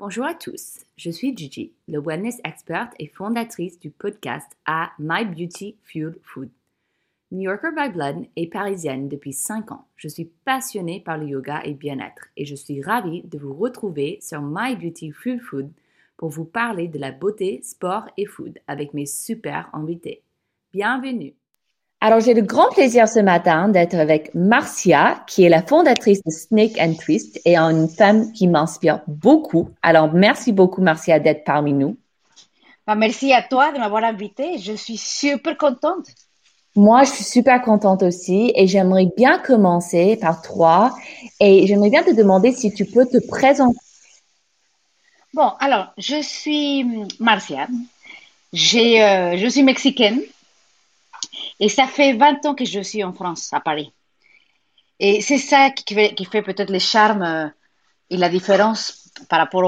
Bonjour à tous, je suis Gigi, le wellness expert et fondatrice du podcast à My Beauty Fuel Food. New Yorker by Blood et parisienne depuis 5 ans, je suis passionnée par le yoga et bien-être et je suis ravie de vous retrouver sur My Beauty Fuel Food pour vous parler de la beauté, sport et food avec mes super invités. Bienvenue! Alors, j'ai le grand plaisir ce matin d'être avec Marcia, qui est la fondatrice de Snake and Twist et une femme qui m'inspire beaucoup. Alors, merci beaucoup, Marcia, d'être parmi nous. Bah, merci à toi de m'avoir invitée. Je suis super contente. Moi, je suis super contente aussi et j'aimerais bien commencer par toi et j'aimerais bien te demander si tu peux te présenter. Bon, alors, je suis Marcia. Euh, je suis mexicaine. Et ça fait 20 ans que je suis en France, à Paris. Et c'est ça qui fait, peut-être le charme euh, et la différence par rapport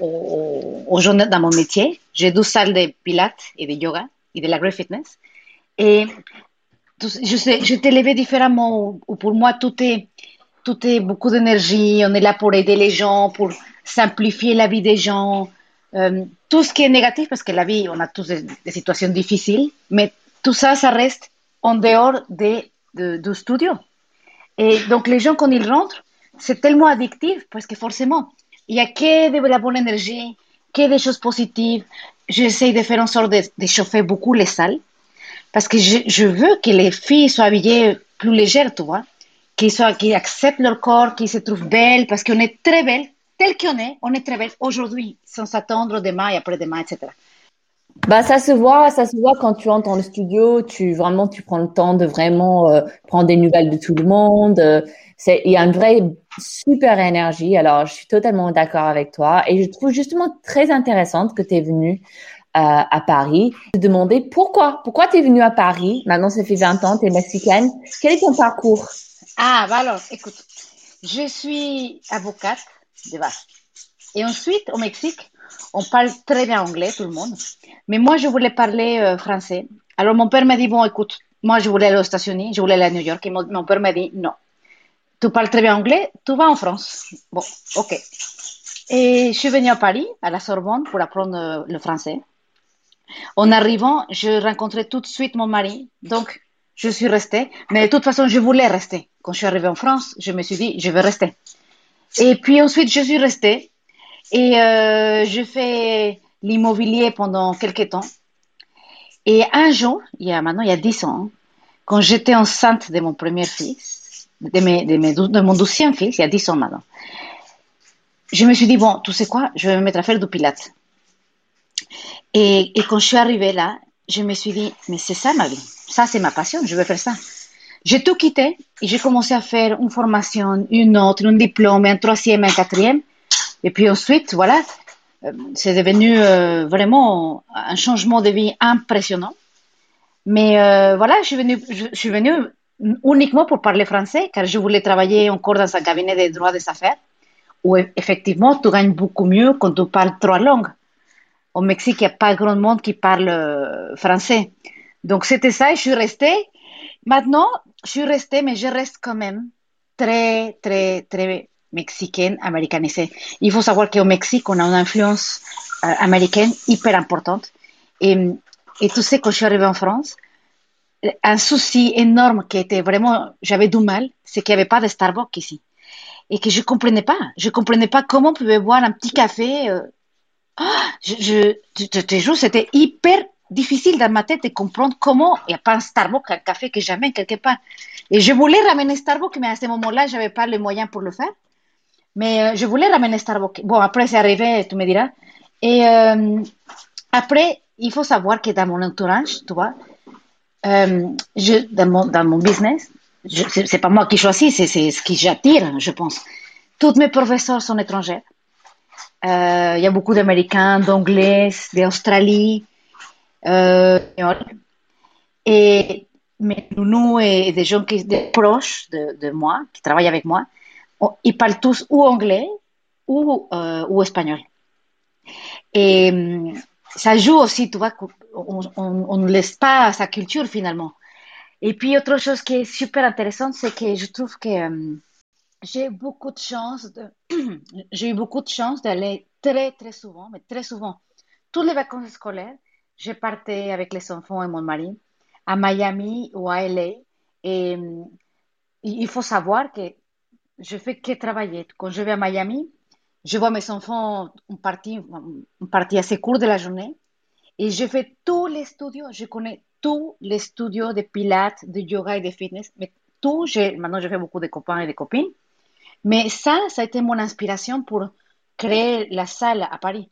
aux gens dans mon métier. J'ai 12 salles de pilates et de yoga et de la fitness. Et je, sais, je t'ai levé différemment, où pour moi, tout est, tout est beaucoup d'énergie. On est là pour aider les gens, pour simplifier la vie des gens. Euh, tout ce qui est négatif, parce que la vie, on a tous des, des situations difficiles, mais tout ça, ça reste en dehors de, du studio. Et donc, les gens, quand ils rentrent, c'est tellement addictif parce que forcément, il n'y a que de la bonne énergie, que des choses positives. J'essaie de faire en sorte de, chauffer beaucoup les salles parce que je, veux que les filles soient habillées plus légères, tu vois, qu'ils acceptent leur corps, qu'ils se trouvent belles parce qu'on est très belles, tel qu'on est, on est très belles aujourd'hui, sans s'attendre demain et après-demain, etc. Bah, ça se voit, ça se voit quand tu entres dans le studio, tu vraiment tu prends le temps de vraiment euh, prendre des nouvelles de tout le monde. Euh, c'est il y a une vraie super énergie. Alors, je suis totalement d'accord avec toi et je trouve justement très intéressante que tu es venue euh, à Paris. Te demander pourquoi, pourquoi tu es venue à Paris? Maintenant, ça fait 20 ans, tu es mexicaine. Quel est ton parcours? Ah, bah alors, écoute, je suis avocate de base. Et ensuite, au Mexique, on parle très bien anglais, tout le monde. Mais moi, je voulais parler euh, français. Alors, mon père m'a dit, bon, écoute, moi, je voulais aller aux États-Unis, je voulais aller à New York. Et mon, père m'a dit, non, tu parles très bien anglais, tu vas en France. Bon, ok. Et je suis venue à Paris, à la Sorbonne, pour apprendre euh, le français. En arrivant, je rencontrais tout de suite mon mari. Donc, je suis restée. Mais de toute façon, je voulais rester. Quand je suis arrivée en France, je me suis dit, je vais rester. Et puis ensuite, je suis restée. Et euh, je fais l'immobilier pendant quelques temps. Et un jour, il y a maintenant, il y a dix ans, quand j'étais enceinte de mon premier fils, de, mes, de, mon douzième fils, il y a dix ans maintenant, je me suis dit, bon, tu sais quoi, je vais me mettre à faire du pilate. Et, et quand je suis arrivée là, je me suis dit, mais c'est ça ma vie, ça c'est ma passion, je veux faire ça. J'ai tout quitté et j'ai commencé à faire une formation, une autre, un diplôme, un troisième, un quatrième. Et puis ensuite, voilà, euh, c'est devenu euh, vraiment un changement de vie impressionnant. Mais euh, voilà, je suis, venue, je, suis venue uniquement pour parler français, car je voulais travailler encore dans un cabinet de droit des affaires, où effectivement, tu gagnes beaucoup mieux quand tu parles trois langues. Au Mexique, il n'y a pas grand monde qui parle français. Donc, c'était ça et je suis restée. Maintenant, je suis restée, mais je reste quand même très, très, très mexicaine américanisée. Il faut savoir qu'au Mexique, on a une influence euh, américaine hyper importante. Et, et tu sais, quand je suis arrivée en France, un souci énorme qui était vraiment, j'avais du mal, c'est qu'il n'y avait pas de Starbucks ici. Et que je comprenais pas. Je comprenais pas comment on pouvait boire un petit café. Euh, je, je, te jure, c'était hyper difficile dans ma tête de comprendre comment il n'y a pas un Starbucks, un café que jamais quelque part. Et je voulais ramener Starbucks, mais à ce moment-là, je n'avais pas les moyens pour le faire. Mais euh, je voulais ramener Starbucks. Bon, après, c'est arrivé, tu me diras. Et euh, après, il faut savoir que dans mon entourage, tu vois, euh, dans, mon, dans mon business, c'est pas moi qui choisis, c'est ce qui j'attire, je pense. Tous mes professeurs sont étrangers. Il y a beaucoup d'Américains, d'Anglais, d'Australie. et mes nounous et des gens qui sont proches de, de moi, qui travaillent avec moi, ils parlent tous ou anglais ou, ou espagnol. Et mm, ça joue aussi, tu vois, on ne laisse pas sa culture finalement. Et puis autre chose qui est super intéressante, c'est que je trouve que euh, j'ai eu beaucoup de chance d'aller très, très souvent, mais très souvent, toutes les vacances scolaires, je partais avec les enfants et mon mari à Miami ou à LA. Et euh, il faut savoir que je fais que travailler. Quand je vais à Miami, je vois mes enfants une partie, une partie assez courte de la journée et je fais tous les studios. Je connais tous les studios de pilates, de yoga et de fitness. Mais tout, maintenant je fais beaucoup de copains et de copines. Mais ça, ça a été mon inspiration pour créer la salle à Paris.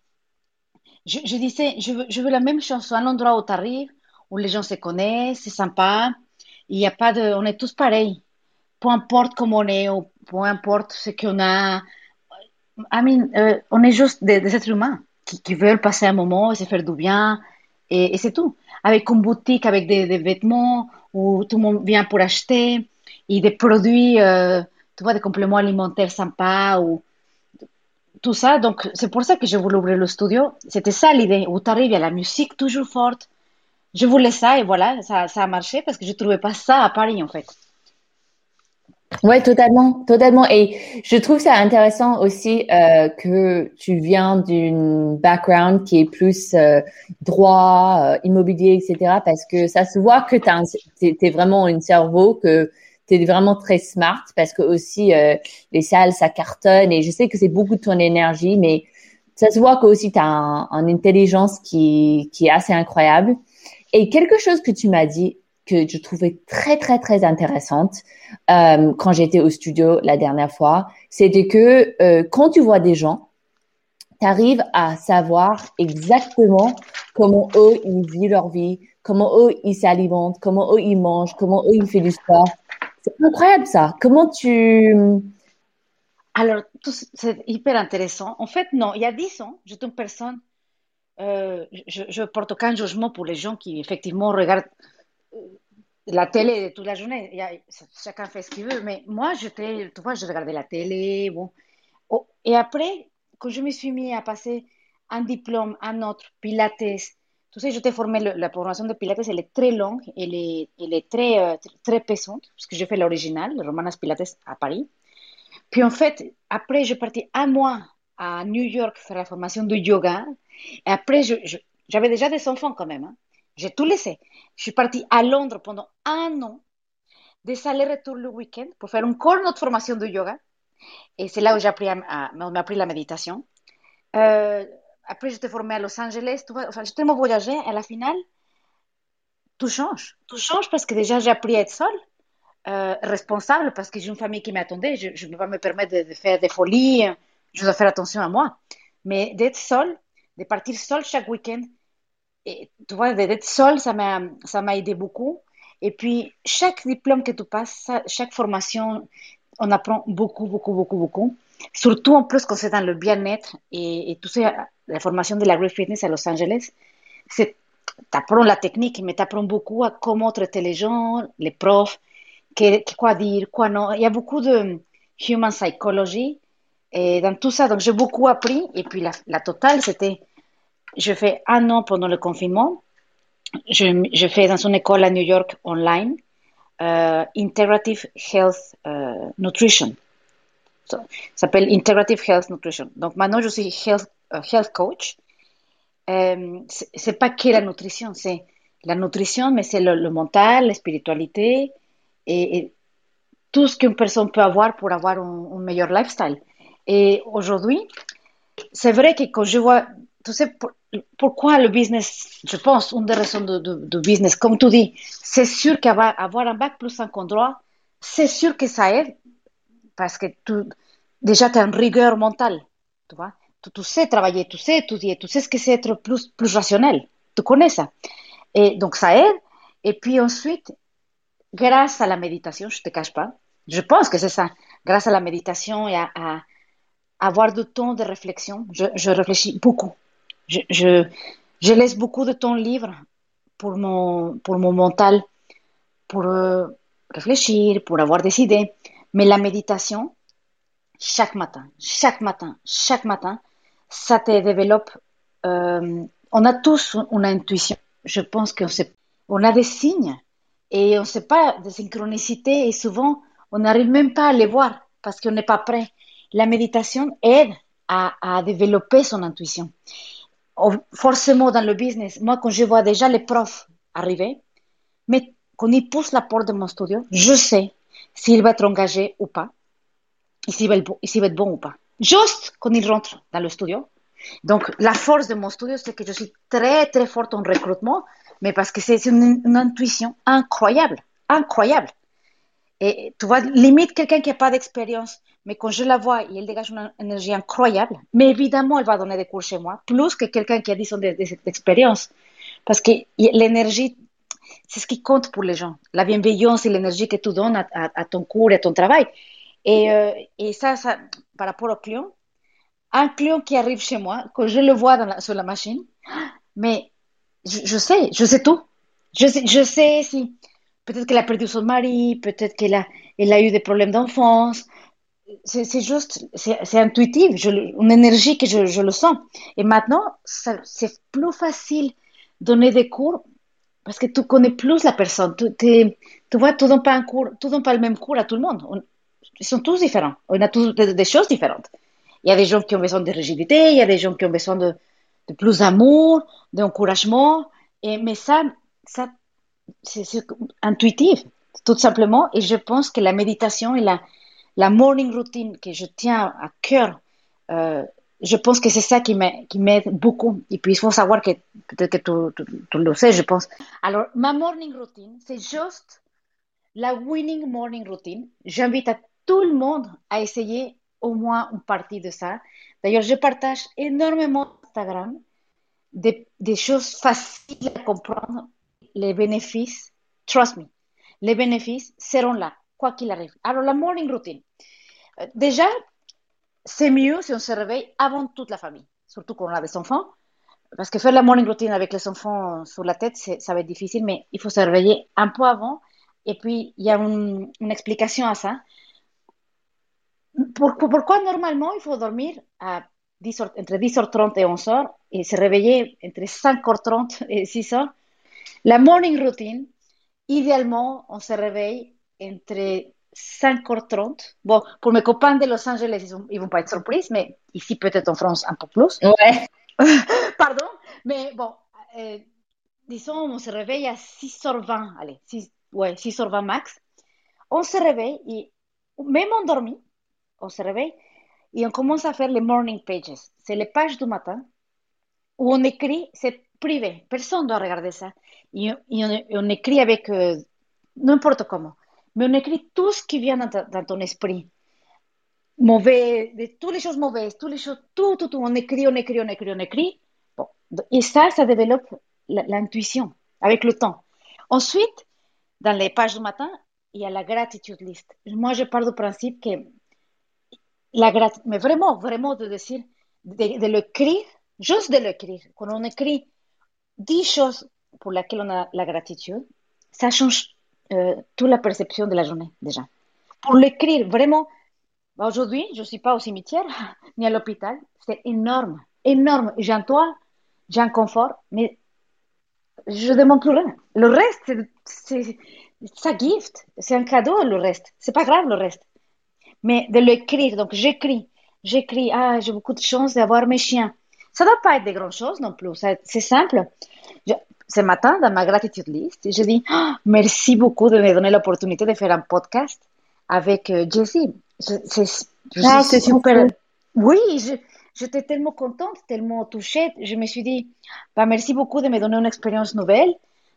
Je, disais, je veux, la même chose, un endroit où tu arrives, où les gens se connaissent, c'est sympa, il n'y a pas de, on est tous pareils. Peu importe comment on est, peu importe ce qu'on a. I mean, euh, on est juste des, êtres humains qui, veulent passer un moment et se faire du bien, et, c'est tout. Avec une boutique, avec des, vêtements, où tout le monde vient pour acheter, et des produits, euh, tu vois, des compléments alimentaires sympas, ou tout ça. Donc, c'est pour ça que je voulais ouvrir le studio. C'était ça l'idée, où tu arrives, a la musique toujours forte, je voulais ça et voilà, ça, ça a marché parce que je ne trouvais pas ça à Paris en fait. Ouais, totalement, totalement. Et je trouve ça intéressant aussi euh, que tu viens d'une background qui est plus euh, droit, euh, immobilier, etc. Parce que ça se voit que tu es, vraiment un cerveau, que tu es vraiment très smart parce que aussi les salles, ça cartonne et je sais que c'est beaucoup de ton énergie, mais ça se voit que aussi tu as un, une intelligence qui, qui est assez incroyable. Et quelque chose que tu m'as dit que je trouvais très très très intéressante euh, quand j'étais au studio la dernière fois, c'était que euh, quand tu vois des gens, tu arrives à savoir exactement comment eux ils vivent leur vie, comment eux ils s'alimentent, comment eux ils mangent, comment eux ils font du sport. C'est incroyable ça. Comment tu alors, c'est hyper intéressant. En fait, non, il y a dix ans, j'étais une personne euh, je, je, porte aucun jugement pour les gens qui effectivement regardent la télé toute la journée. Y a, chacun fait ce qu'il veut, mais moi, j'étais, tu vois, je regardais la télé. Bon. Oh, et après, quand je me suis mis à passer un diplôme, un autre, Pilates, tu sais, je t'ai formé, la formation de Pilates, elle est très longue, elle est, est très, euh, très pesante, parce que j'ai fait l'original, le Romanas Pilates à Paris. Puis en fait, après, je parti un mois à New York faire la formation de yoga. Et après, j'avais déjà des enfants quand même. Hein. J'ai tout laissé. Je suis partie à Londres pendant un an, des allers-retours le week-end pour faire encore notre formation de yoga. Et c'est là où j'ai appris, appris la méditation. Euh, après, j'étais formée à Los Angeles. Enfin, j'ai tellement voyagé. À la finale, tout change. Tout change parce que déjà, j'ai appris à être seule. Euh, responsable parce que j'ai une famille qui m'attendait. Je ne peux pas me permettre de, de, faire des folies. Je dois faire attention à moi. Mais d'être seule, de partir seul chaque week-end. Et tu vois, d'être seul, ça m'a, ça m'a aidé beaucoup. Et puis, chaque diplôme que tu passes, chaque formation, on apprend beaucoup, beaucoup, beaucoup, beaucoup. Surtout en plus quand c'est dans le bien-être et, et tout ça, la formation de la Great Fitness à Los Angeles, c'est, apprends la technique, mais tu apprends beaucoup à comment traiter les gens, les profs, quoi dire, quoi non. Il y a beaucoup de human psychology et dans tout ça. Donc, j'ai beaucoup appris. Et puis, la totale, c'était je fais un an pendant le confinement. Je, fais dans une école à New York online, uh, Integrative Health uh, Nutrition. ça s'appelle Integrative Health Nutrition. Donc maintenant, je suis health, uh, health coach. Um, c'est pas que la nutrition, c'est la nutrition, mais c'est le, mental, la spiritualité et, tout ce qu'une personne peut avoir pour avoir un, un meilleur lifestyle. Et aujourd'hui, c'est vrai que quand je vois, tu sais, pourquoi le business, je pense, une des raisons de, business, comme tu dis, c'est sûr qu'avoir avoir un bac plus un droit, c'est sûr que ça aide, parce que tu, déjà tu as une rigueur mentale, tu vois. Tu, sais travailler, tu sais étudier, tu sais ce que c'est être plus, rationnel, tu connais ça. Et donc ça aide. Et puis ensuite, grâce à la méditation, je ne te cache pas, je pense que c'est ça, grâce à la méditation et à, avoir du temps de réflexion, je réfléchis beaucoup je, laisse beaucoup de temps libre pour mon, pour mon mental, pour euh, réfléchir, pour avoir des idées. Mais la méditation, chaque matin, chaque matin, chaque matin, ça te développe. Euh, on a tous une intuition. Je pense qu'on on a des signes et on ne sait pas des synchronicités et souvent on n'arrive même pas à les voir. parce qu'on n'est pas prêt. La méditation aide à, développer son intuition. Forcément, dans le business, moi, quand je vois déjà les profs arriver, mais quand ils poussent la porte de mon studio, je sais s'il va être engagé ou pas, et s'il va, être bon ou pas. Juste quand ils rentrent dans le studio. Donc, la force de mon studio, c'est que je suis très, très forte en recrutement, mais parce que c'est une intuition incroyable, incroyable. Et tu vois, limite quelqu'un qui n'a pas d'expérience, mais quand je la vois, elle dégage une énergie incroyable. Mais évidemment, elle va donner des cours chez moi, plus que quelqu'un qui a 10 ans d'expérience. Parce que l'énergie, c'est ce qui compte pour les gens. La bienveillance et l'énergie que tu donnes à, ton cours et à ton travail. Et, euh, et ça, ça, par rapport au client, un client qui arrive chez moi, quand je le vois dans sur la machine, mais je, je, sais, je sais tout. Je sais, je sais si peut-être qu'elle a perdu son mari, peut-être qu'elle a, elle a eu des problèmes d'enfance. C'est juste, c'est intuitif, une énergie que je, je, le sens. Et maintenant, c'est plus facile donner des cours parce que tu connais plus la personne. Tu, vois, tu donnes pas un cours, tu donnes pas le même cours à tout le monde. ils sont tous différents. On a tous des, choses différentes. Il y a des gens qui ont besoin de rigidité, il y a des gens qui ont besoin de, de plus d'amour, d'encouragement. Mais ça, ça c'est intuitif, tout simplement. Et je pense que la méditation et la, la morning routine que je tiens à cœur, euh, je pense que c'est ça qui m'aide beaucoup. Et puis, il faut savoir que peut-être que tu, le sais, je pense. Alors, ma morning routine, c'est juste la winning morning routine. J'invite à tout le monde à essayer au moins une partie de ça. D'ailleurs, je partage énormément Instagram des choses faciles à comprendre les bénéfices, trust me, les bénéfices seront là, quoi qu'il arrive. Alors, la morning routine. Déjà, c'est mieux si on se réveille avant toute la famille, surtout quand on a des enfants, parce que faire la morning routine avec les enfants sur la tête, ça va être difficile, mais il faut se réveiller un peu avant. Et puis, il y a une, explication à ça. pourquoi normalement il faut dormir à 10 entre 10h30 et 11h et se réveiller entre 5h30 et 6h la morning routine, idéalement, on se réveille entre 5h30. Bon, pour mes copains de Los Angeles, ils ne vont pas être surpris, mais ici, peut-être en France, un peu plus. Ouais. Pardon, mais bon, euh, disons, on se réveille à 6h20, allez, 6, ouais, 6h20 max. On se réveille et même endormi, on se réveille et on commence à faire les morning pages. C'est les pages du matin où on écrit, c'est privé, personne ne doit regarder ça. Et, on, écrit avec euh, n'importe comment. Mais on écrit tout ce qui vient dans, ton esprit. Mauvais, de toutes les choses mauvaises, toutes les choses, tout, tout, tout. On écrit, on écrit, on écrit, on écrit. Bon. Et ça, ça développe l'intuition avec le temps. Ensuite, dans les pages du matin, il y a la gratitude list. Moi, je pars du principe que la gratitude, mais vraiment, vraiment de dire, de, de l'écrire, juste de l'écrire. Quand on écrit 10 choses pour lesquelles on a la gratitude, ça change euh, toute la perception de la journée déjà. Pour l'écrire, vraiment, aujourd'hui, je ne suis pas au cimetière ni à l'hôpital, c'est énorme, énorme. J'ai un toit, j'ai un confort, mais je ne demande plus rien. Le reste, c'est ça gift, c'est un cadeau le reste. C'est pas grave le reste. Mais de l'écrire, donc j'écris, j'écris, ah, j'ai beaucoup de chance d'avoir mes chiens. Ça ne doit pas être des grandes choses non plus. C'est simple. Ce matin, dans ma gratitude list, j'ai dit oh, merci beaucoup de me donner l'opportunité de faire un podcast avec euh, Jessie. Ah, c'est super. Oui, j'étais tellement contente, tellement touchée. Je me suis dit, bah, merci beaucoup de me donner une expérience nouvelle.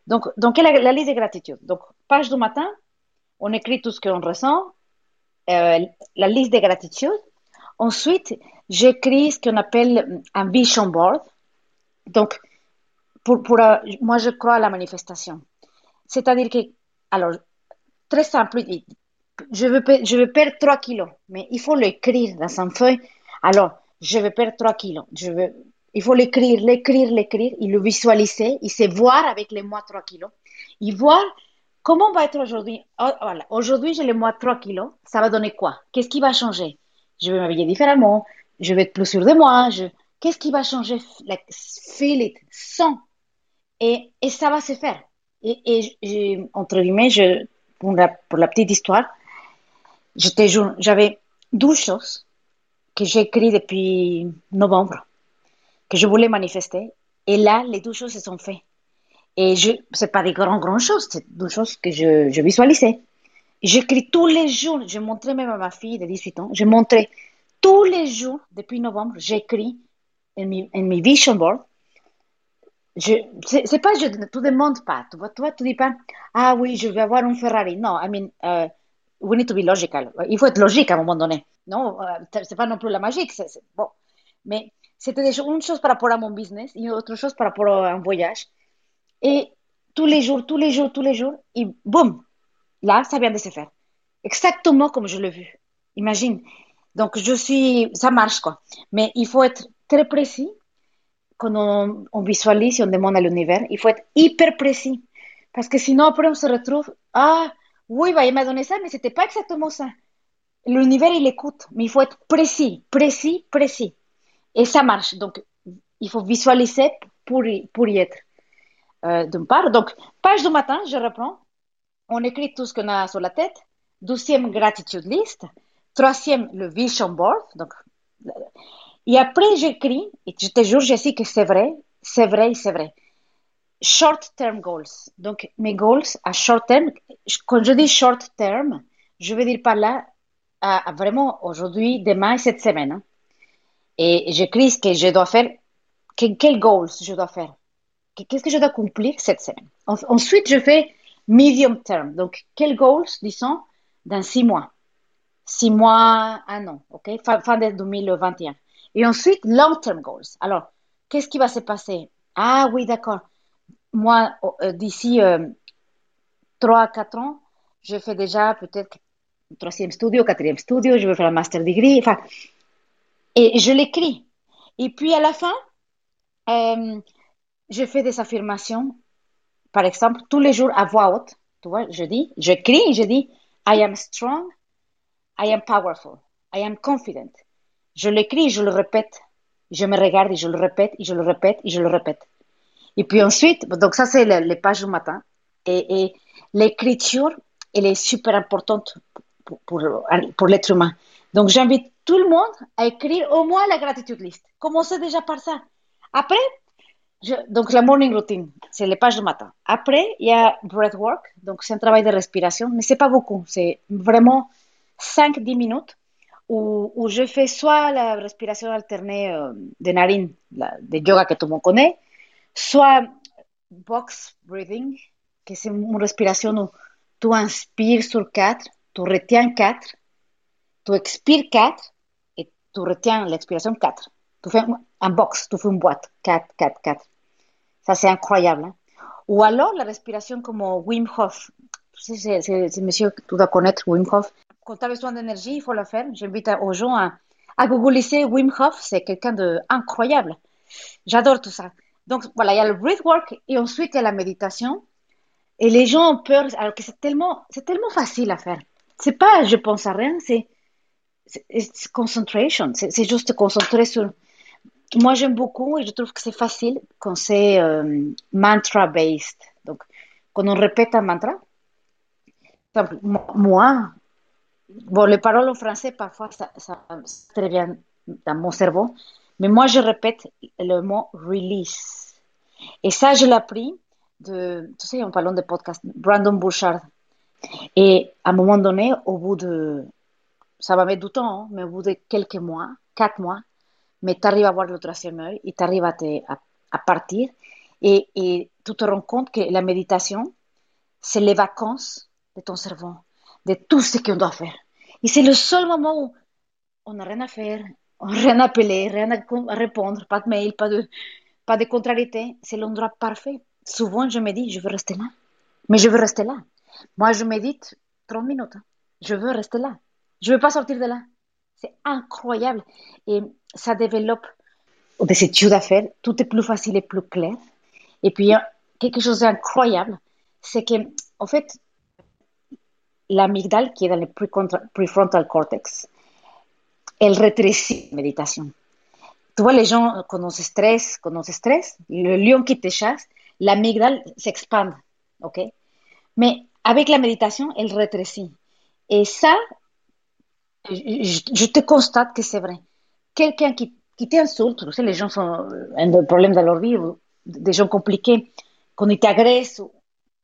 Donc, donc la, la liste de gratitude. Donc, page du matin, on écrit tout ce qu'on ressent. Euh, la liste de gratitude. Ensuite, j'écris ce qu'on appelle un vision board. Donc, pour, pour, euh, moi, je crois à la manifestation. C'est-à-dire que, alors, très simple, je veux, je veux perdre 3 kilos, mais il faut l'écrire dans un feuille. Alors, je veux perdre 3 kilos. Je veux, il faut l'écrire, l'écrire, l'écrire, et le visualiser, il se voir avec les mois 3 kilos, et voir comment va être aujourd'hui. Oh, voilà, aujourd'hui, j'ai les mois 3 kilos, ça va donner quoi? Qu'est-ce qui va changer? Je vais m'habiller différemment, je vais être plus sûr de moi. Je... Qu'est-ce qui va changer? Like, Feel it, sens. Et, ça va se faire. Et, entre guillemets, pour, la, petite histoire, j'avais douze choses que j'ai écrites depuis novembre, que je voulais manifester. Et là, les douze choses se sont faites. Et ce n'est pas des grandes, grandes choses, c'est deux choses que je, je visualisais. J'écris tous les jours, je montrais même à ma fille de 18 ans, je montrais tous les jours depuis novembre, j'écris en mes, vision board. Je, c'est, pas, je ne te demande pas, tu vois, toi, tu dis pas, ah oui, je vais avoir un Ferrari. Non, I mean, uh, we need to be logical. Il faut être logique à un moment donné. Non, uh, c'est pas non plus la magie. C'est, bon. Mais c'était une chose par rapport à mon business et autre chose par rapport à un voyage. Et tous les jours, tous les jours, tous les jours, et boum, là, ça vient de se faire. Exactement comme je l'ai vu. Imagine. Donc, je suis, ça marche, quoi. Mais il faut être très précis quand on, visualise et on demande à l'univers. Il faut être hyper précis. Parce que sinon, après, on se retrouve, ah, oui, bah, il m'a donné ça, mais c'était pas exactement ça. L'univers, il écoute, mais il faut être précis, précis, précis. Et ça marche. Donc, il faut visualiser pour y, pour y être. D'une part. Donc, page du matin, je reprends. On écrit tout ce qu'on a sur la tête. Deuxième, gratitude list. Troisième, le vision board. Donc, et après, j'écris, et je te jure, Jessie, que c'est vrai, c'est vrai, c'est vrai. Short term goals. Donc, mes goals à short term, quand je dis short term, je veux dire par là, vraiment aujourd'hui, demain et cette semaine. Hein. Et j'écris ce que je dois faire, quels goals je dois faire qu'est-ce que je dois accomplir cette semaine. ensuite, je fais medium term. Donc, quels goals, disons, dans six mois. Six mois, un an, OK? Fin, de 2021. Et ensuite, long term goals. Alors, qu'est-ce qui va se passer? Ah oui, d'accord. Moi, euh, d'ici euh, trois à quatre ans, je fais déjà peut-être troisième studio, quatrième studio, je veux faire un master degree, enfin, et je l'écris. Et puis à la fin, euh, je fais des affirmations, par exemple, tous les jours à voix haute. Tu vois, je dis, j'écris, je dis, I am strong, I am powerful, I am confident. Je l'écris, je le répète. Je me regarde et je le répète, et je le répète, et je le répète. Et puis ensuite, donc ça c'est les, pages du matin. Et, l'écriture, elle est super importante pour, l'être humain. Donc j'invite tout le monde à écrire au moins la gratitude list. Commencez déjà par ça. Après, donc, la morning routine, c'est les pages du matin. Après, il y a breathwork, donc c'est un travail de respiration, mais c'est pas beaucoup, c'est vraiment 5-10 minutes où, je fais soit la respiration alternée euh, de narine, de yoga que tout le monde connaît, soit box breathing, que c'est une respiration où tu inspires sur 4, tu retiens 4, tu expires 4 et tu retiens l'expiration 4. Tu fais un box, tu fais une boîte, 4, 4, 4. Ça, c'est incroyable. Hein. Ou alors la respiration comme Wim Hof. C'est monsieur, tu dois connaître Wim Hof. Quand tu as besoin d'énergie, il faut le faire. J'invite aux gens à, à googliser Wim Hof. C'est quelqu'un d'incroyable. J'adore tout ça. Donc voilà, il y a le breathwork et ensuite il y a la méditation. Et les gens ont peur, alors que c'est tellement, tellement facile à faire. C'est pas je pense à rien, c'est concentration. C'est juste te concentrer sur moi, j'aime beaucoup et je trouve que c'est facile quand c'est euh, mantra-based. Donc, quand on répète un mantra, moi, bon, les paroles en français, parfois, ça, ça, très bien dans mon cerveau, mais moi, je répète le mot release. Et ça, je l'ai appris de, tu sais, en parlant de podcast, Brandon Bouchard. Et à un moment donné, au bout de, ça va mettre du temps, hein, mais au bout de quelques mois, quatre mois, mais tu arrives à voir le troisième œil et tu arrives à, à, partir. Et, et, tu te rends compte que la méditation, c'est les vacances de ton cerveau, de tout ce qu'on doit faire. Et c'est le seul moment où on n'a rien à faire, on rien à appeler, rien à répondre, pas de mail, pas de, pas de contrariété. C'est l'endroit parfait. Souvent, je me dis, je veux rester là. Mais je veux rester là. Moi, je médite 30 minutes. Je veux rester là. Je ne veux pas sortir de là. C'est incroyable. Et ça développe des études à faire. Tout est plus facile et plus clair. Et puis, quelque chose d'incroyable, c'est que, en fait, l'amygdale qui est dans le prefrontal cortex, elle rétrécit la méditation. Tu vois, les gens, quand on se stresse, quand on se stresse, le lion qui te chasse, l'amygdale s'expande, ok? Mais avec la méditation, elle rétrécit. Et ça, je, te constate que c'est vrai. Quelqu'un qui, qui t'insulte, tu sais, les gens sont un problème dans leur vie, des gens compliqués, qu'on t'agresse,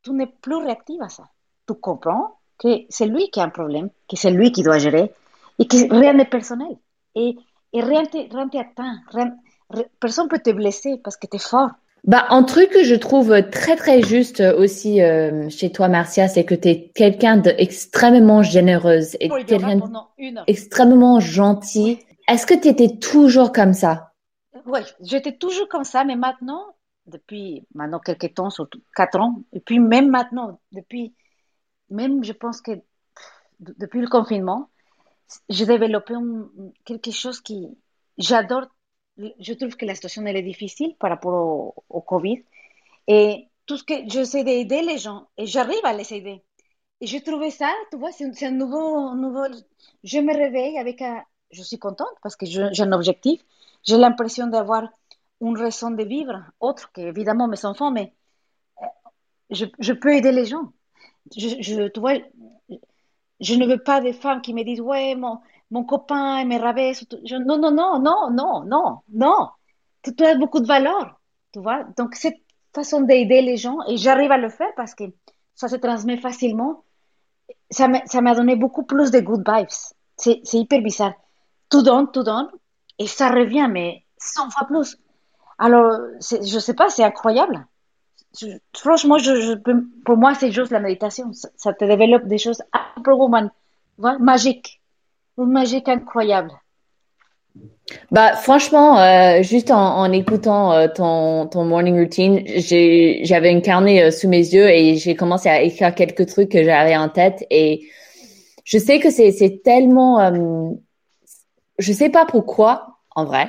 tu n'es plus réactif à ça. Tu comprends que c'est lui qui a un problème, que c'est lui qui doit gérer et que rien n'est personnel. Et, et rien ne t'atteint. Personne ne peut te blesser parce que tu es fort. Bah, un truc que je trouve très très juste aussi euh, chez toi, Marcia, c'est que tu es quelqu'un d'extrêmement généreuse et quelqu'un extrêmement gentil. Est-ce que tu étais toujours comme ça? Oui, j'étais toujours comme ça, mais maintenant, depuis maintenant quelques temps, surtout quatre ans, et puis même maintenant, depuis, même je pense que depuis le confinement, j'ai développé quelque chose qui j'adore. Je trouve que la situation elle est difficile par rapport au, Covid. Et tout ce que j'essaie d'aider les gens, et j'arrive à les aider. Et je trouvais ça, tu vois, c'est un nouveau, nouveau. Je me réveille avec un. Je suis contente parce que j'ai un objectif. J'ai l'impression d'avoir une raison de vivre, autre qu'évidemment mes enfants, mais euh, je, peux aider les gens. Je, je, tu je ne veux pas des femmes qui me disent, ouais, mon, mon copain me rabaisse. non, non, non, non, non, non, non. Tu, as beaucoup de valeur, tu vois. Donc, cette façon d'aider les gens, et j'arrive à le faire parce que ça se transmet facilement, ça m'a donné beaucoup plus de good vibes. C'est hyper bizarre. Tout donne, tout donne, et ça revient, mais 100 fois plus. Alors, je sais pas, c'est incroyable. Franchement, pour moi, c'est juste la méditation. Ça, te développe des choses un magiques. Une magique incroyable. Bah, franchement, euh, juste en, écoutant euh, ton, ton morning routine, j'avais un carnet euh, sous mes yeux et j'ai commencé à écrire quelques trucs que j'avais en tête. Et je sais que c'est tellement, je sais pas pourquoi, en vrai,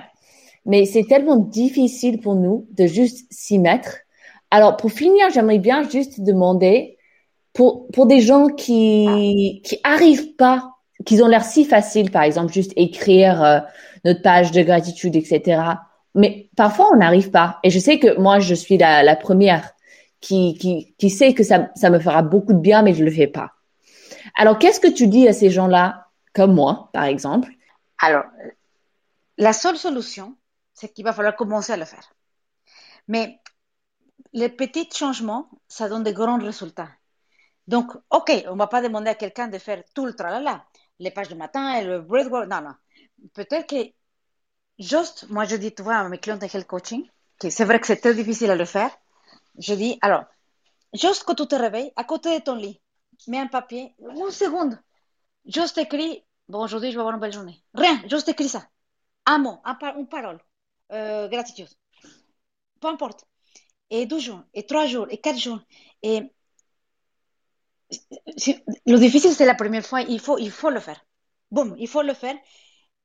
mais c'est tellement difficile pour nous de juste s'y mettre. Alors, pour finir, j'aimerais bien juste demander, pour, pour des gens qui, qui arrivent pas, qui ont l'air si facile, par exemple, juste écrire euh, notre page de gratitude, etc. Mais parfois, on n'arrive pas. Et je sais que moi, je suis la, la première qui, qui, qui sait que ça, ça me fera beaucoup de bien, mais je le fais pas. Alors, qu'est-ce que tu dis à ces gens-là, comme moi, par exemple? Alors, la seule solution, c'est qu'il va falloir commencer à le faire. Mais les petits changements, ça donne de grands résultats. Donc, OK, on ne va pas demander à quelqu'un de faire tout le tralala, les pages du matin et le breathwork. Non, non. Peut-être que juste, moi je dis, tu vois, à mes clients de health coaching, que c'est vrai que c'est très difficile à le faire. Je dis, alors, juste quand tu te réveilles, à côté de ton lit, mets un papier, une seconde, juste écris, bon, aujourd'hui je vais avoir une belle journée. Rien, juste écris ça. Un mot, une parole. Euh, gratitude. Peu importe. Et deux jours, et trois jours, et quatre jours. Et le difficile, c'est la première fois. Il faut, il faut le faire. Boum, il faut le faire.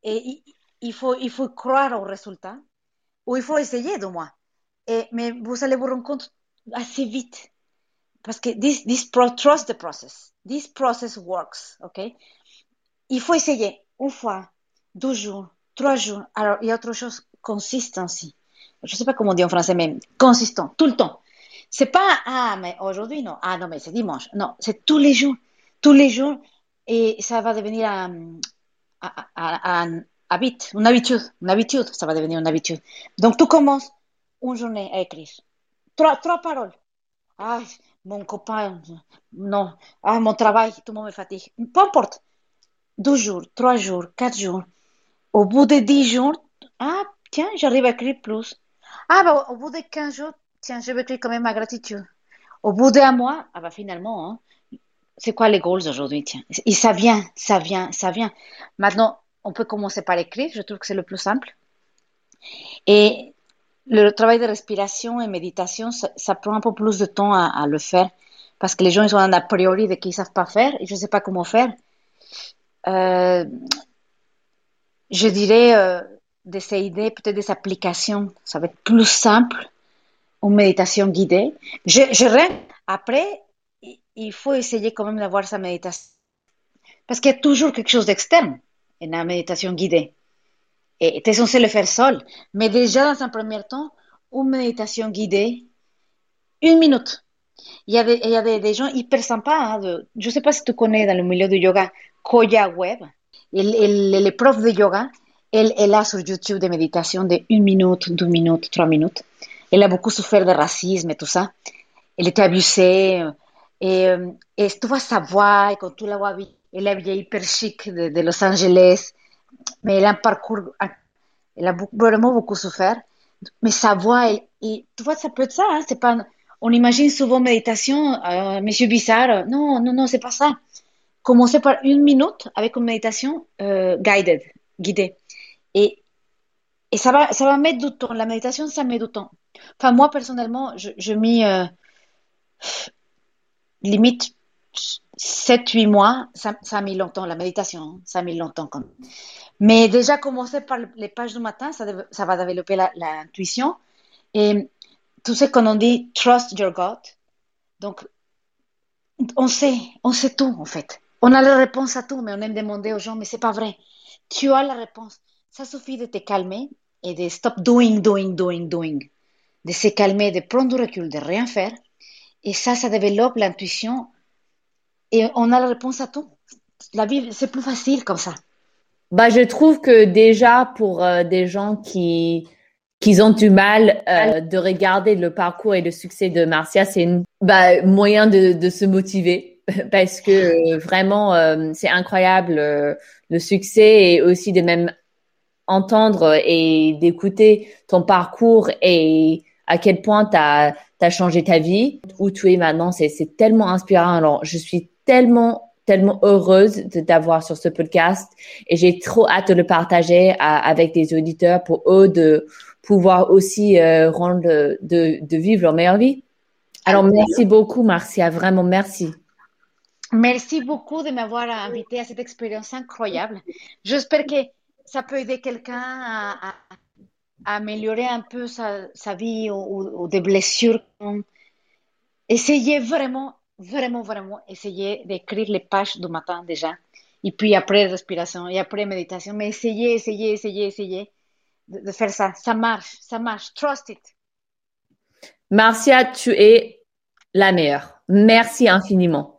Il faut, croire au résultat. Ou il faut essayer, de moi. Mais vous allez vous rendre compte assez vite. Parce que this, this trust the process. This process works, OK? Il faut essayer une fois, deux jours, trois jours. Alors, il y a autre chose consistency. Je sais pas comment on dit en français, mais consistant, tout le temps. C'est pas, ah, mais aujourd'hui, non. Ah, non, mais c'est dimanche. Non, c'est tous les jours. Tous les jours. Et ça va devenir un, un, habit, une habitude. Une habitude, ça va devenir une habitude. Donc, tu commences une journée à écrire. Trois, trois paroles. Ah, mon copain, non. Ah, mon travail, tout le monde me fatigue. Peu importe. Deux jours, trois jours, quatre jours. Au bout de dix jours, ah, tiens, j'arrive à écrire plus. Ah, bah, au bout de 15 jours, tiens, je vais écrire quand même ma gratitude. Au bout d'un mois, ah, bah, finalement, hein, c'est quoi les goals aujourd'hui, tiens? Et ça vient, ça vient, ça vient. Maintenant, on peut commencer par écrire, je trouve que c'est le plus simple. Et le travail de respiration et méditation, ça, prend un peu plus de temps à, le faire parce que les gens, ils ont un a priori de qu'ils ne savent pas faire et je ne sais pas comment faire. Euh, je dirais, euh, d'essayer peut-être des applications, ça va être plus simple, une méditation guidée. Je, je Après, il faut essayer quand même d'avoir sa méditation. Parce qu'il y a toujours quelque chose d'externe en la méditation guidée. Et tu es censé le faire seul. Mais déjà, dans un premier temps, une méditation guidée, une minute. Il y a des, il y a gens hyper sympas. Hein, je ne sais pas si tu connais dans le milieu du yoga Koya Web. elle, est prof de yoga. Elle, elle a sur YouTube des méditations de une minute, deux minutes, trois minutes. Elle a beaucoup souffert de racisme et tout ça. Elle était abusée. Et, et tu vois sa voix, quand tu la vois, elle est hyper chic de, de Los Angeles. Mais elle a un parcours, elle a vraiment beaucoup souffert. Mais sa voix, et tu vois, ça peut être ça. Hein, c'est pas, on imagine souvent méditation, euh, Monsieur Bizarre. Non, non, non, c'est pas ça. Commencer par une minute avec une méditation euh, guided, guidée. Et, ça va, ça va mettre du temps. La méditation, ça met du temps. Enfin, moi, personnellement, je, je mis euh, limite 7-8 mois. Ça, ça, a mis longtemps, la méditation. Hein. ça a mis longtemps quand même. Mais déjà, commencer par les pages du matin, ça, ça va développer l'intuition. et tout ce qu'on dit, trust your God. Donc, on sait, on sait tout en fait. On a la réponse à tout, mais on aime demander aux gens, mais c'est pas vrai. Tu as la réponse. Ça suffit de te calmer et de stop doing, doing, doing, doing. De se calmer, de prendre du recul, de rien faire. Et ça, ça développe l'intuition et on a la réponse à tout. La vie, c'est plus facile comme ça. Bah, je trouve que déjà pour euh, des gens qui qui ont du mal euh, de regarder le parcours et le succès de Marcia, c'est un bah, moyen de, de, se motiver parce que euh, vraiment c'est incroyable le succès et aussi de même entendre et d'écouter ton parcours et à quel point tu as, changé ta vie, où tu es maintenant, c'est tellement inspirant. Alors, je suis tellement tellement heureuse de t'avoir sur ce podcast et j'ai trop hâte de le partager avec des auditeurs pour eux de pouvoir aussi euh, rendre de, de vivre leur meilleure vie. Alors merci beaucoup Marcia, vraiment merci. Merci beaucoup de m'avoir invité à cette expérience incroyable. J'espère que ça peut aider quelqu'un à, améliorer un peu sa, vie ou, des blessures. Essayez vraiment vraiment, vraiment essayer d'écrire les pages du matin déjà. Et puis après respiration, et après méditation. Mais essayez, essayez, essayez, essayez de, de faire ça. Ça marche, ça marche. Trust it. Marcia, tu es la meilleure. Merci infiniment.